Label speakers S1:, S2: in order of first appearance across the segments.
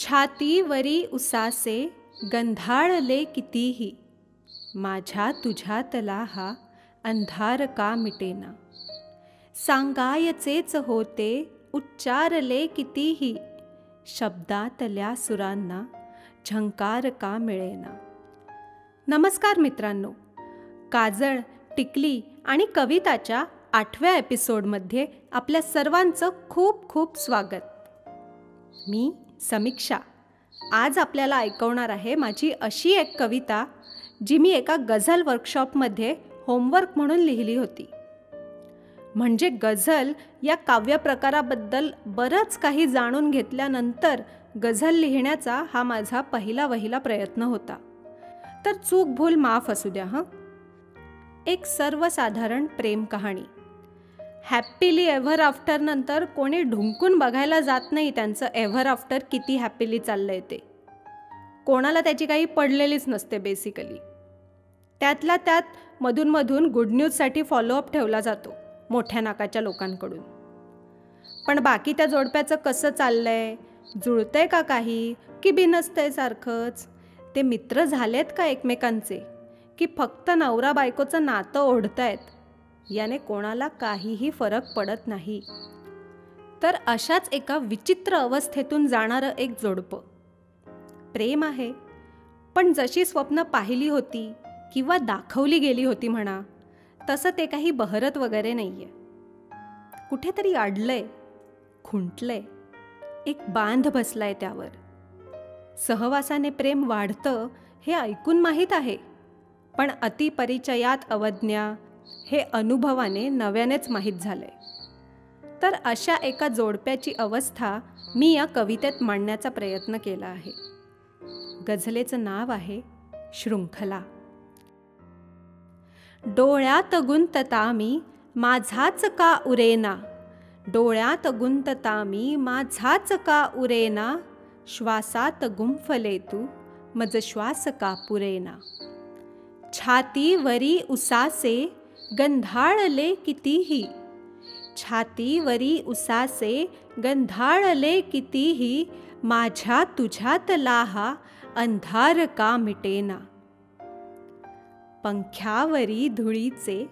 S1: छातीवरी उसासे गंधाळले कितीही. माझ्या तुझ्यातला हा अंधार का मिटेना. सांगायचेच होते उच्चारले कितीही. शब्दातल्या सुरांना झंकार का मिळेना. नमस्कार मित्रांनो. काजळ टिकली आणि कविताच्या आठव्या एपिसोडमध्ये आपल्या सर्वांचं खूप खूप स्वागत. मी समीक्षा. आज आपल्याला ऐकवणार आहे माझी अशी एक कविता जी मी एका गझल वर्कशॉपमध्ये होमवर्क म्हणून लिहिली होती. म्हणजे गझल या काव्यप्रकाराबद्दल बरंच काही जाणून घेतल्यानंतर गझल लिहिण्याचा हा माझा पहिला वहिला प्रयत्न होता. तर चूक भूल माफ असू द्या हं. एक सर्वसाधारण प्रेम कहाणी. हॅप्पीली एव्हर आफ्टरनंतर कोणी ढुंकून बघायला जात नाही त्यांचं एव्हर आफ्टर किती हॅप्पीली आहे ते. कोणाला त्याची काही पडलेलीच नसते बेसिकली त्यातला त्यात मधूनमधून गुड न्यूजसाठी फॉलोअप ठेवला जातो मोठ्या नाकाच्या लोकांकडून. पण बाकी त्या जोडप्याचं कसं चाललंय? जुळतंय का काही? की बिनसतंय सारखंच? ते मित्र झालेत का एकमेकांचे? की फक्त नवरा बायकोचं नातं ओढतायत? याने कोणाला काहीही फरक पडत नाही. तर अशाच एका विचित्र अवस्थेतून जाणारं एक जोडपं. प्रेम आहे पण जशी स्वप्न पाहिली होती किंवा दाखवली गेली होती म्हणा तसं ते काही बहरत वगैरे नाहीये. कुठेतरी अडलंय खुंटलंय एक बांध बसलाय त्यावर. सहवासाने प्रेम वाढतं हे ऐकून माहीत आहे पण अतिपरिचयात अवज्ञा हे अनुभवाने नव्यानेच माहीत झालंय. तर अशा एका जोडप्याची अवस्था मी या कवितेत मांडण्याचा प्रयत्न केला आहे. गझलेचं नाव आहे शृंखला डोळ्यात गुंतता मी माझाच का उरेना? डोळ्यात गुंतता मी माझाच का उरेना? श्वासात गुंफले तू मज श्वास का पुरेना? छातीवरी उसासे गंधाळले कितीही. छातीवरी उसासे गंधाळले कितीही माझ्या तुझ्यातला हा अंधार का मिटेना. पंख्यावरी धुळीचे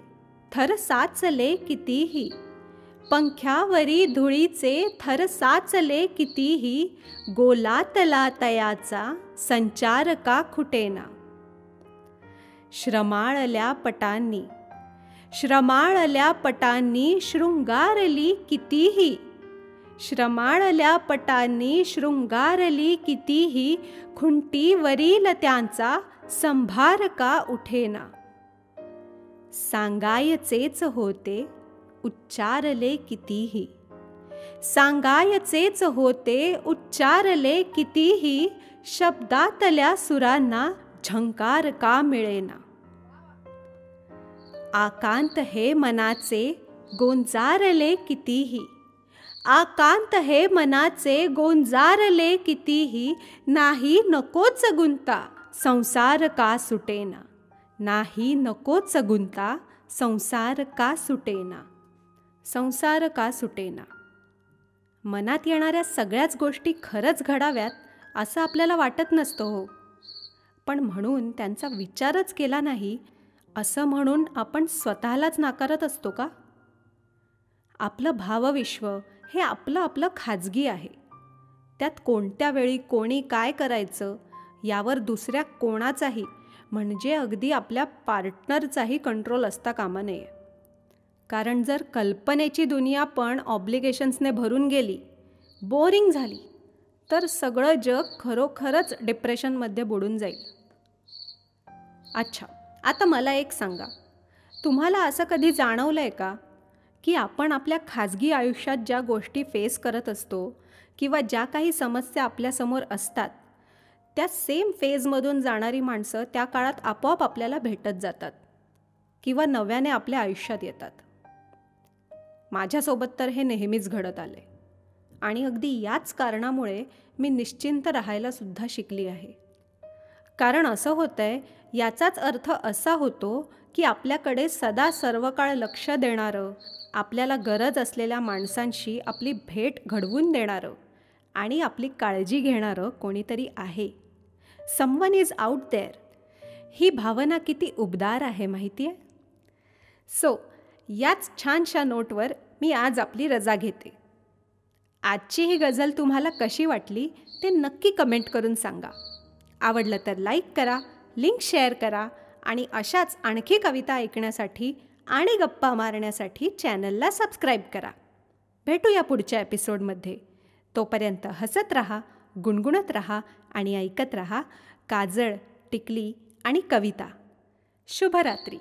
S1: थर साचले कितीही. पंख्यावरी धुळीचे थर साचले कितीही गोलातला तयाचा संचार का खुटेना. श्रमाळल्या पटांनी श्रमाळल्या पटांनी शृंगारली कितीही. श्रमाळल्या पटांनी शृंगारली कितीही खुंटीवरील त्यांचा संभार का उठेना. सांगायचेच होते उच्चारले कितीही. सांगायचेच होते उच्चारले कितीही शब्दातल्या सुरांना झंकार का मिळेना. आकांत हे मनाचे गोंजारले कितीही. आकांत हे मनाचे गोंजारले कितीही नाही नकोच गुंता संसार का सुटेना. नाही नकोच गुंता संसार का सुटेना. संसार का सुटेना. मनात येणाऱ्या सगळ्याच गोष्टी खरंच घडाव्यात असं आपल्याला वाटत नसतं हो. पण म्हणून त्यांचा विचारच केला नाही असं म्हणून आपण स्वतःलाच नाकारत असतो का? आपलं भावविश्व हे आपलं आपलं खाजगी आहे. त्यात कोणत्या वेळी कोणी काय करायचं यावर दुसऱ्या कोणाचाही म्हणजे अगदी आपल्या पार्टनरचाही कंट्रोल असता कामा नये. कारण जर कल्पनेची दुनिया पण ऑब्लिगेशन्सने भरून गेली बोरिंग झाली तर सगळं जग खरोखरच डिप्रेशनमध्ये बुडून जाईल. अच्छा आता मला एक सांगा. तुम्हाला असं कधी जाणवलं आहे का की आपण आपल्या खाजगी आयुष्यात ज्या गोष्टी फेस करत असतो किंवा ज्या काही समस्या आपल्यासमोर असतात त्या सेम फेजमधून जाणारी माणसं त्या काळात आपोआप आपल्याला भेटत जातात किंवा नव्याने आपल्या आयुष्यात येतात. माझ्यासोबत तर हे नेहमीच घडत आले आणि अगदी याच कारणामुळे मी निश्चिंत राहायला सुद्धा शिकली आहे. कारण असं होतं आहे याचाच अर्थ असा होतो की आपल्याकडे सदा सर्व काळ लक्ष देणारं आपल्याला गरज असलेल्या माणसांशी आपली भेट घडवून देणारं आणि आपली काळजी घेणारं कोणीतरी आहे. समवन इज आउट देअर ही भावना किती उबदार आहे माहिती आहे सो याच छानशा नोटवर मी आज आपली रजा घेते. आजची ही गझल तुम्हाला कशी वाटली ते नक्की कमेंट करून सांगा. आवडलं तर लाईक करा लिंक शेअर करा आणि अशाच आणखी कविता ऐकण्यासाठी आणि गप्पा मारण्यासाठी चॅनलला सबस्क्राईब करा. भेटूया पुढच्या एपिसोडमध्ये तोपर्यंत हसत रहा गुणगुणत रहा आणि ऐकत रहा काजळ टिकली आणि कविता. शुभरात्री.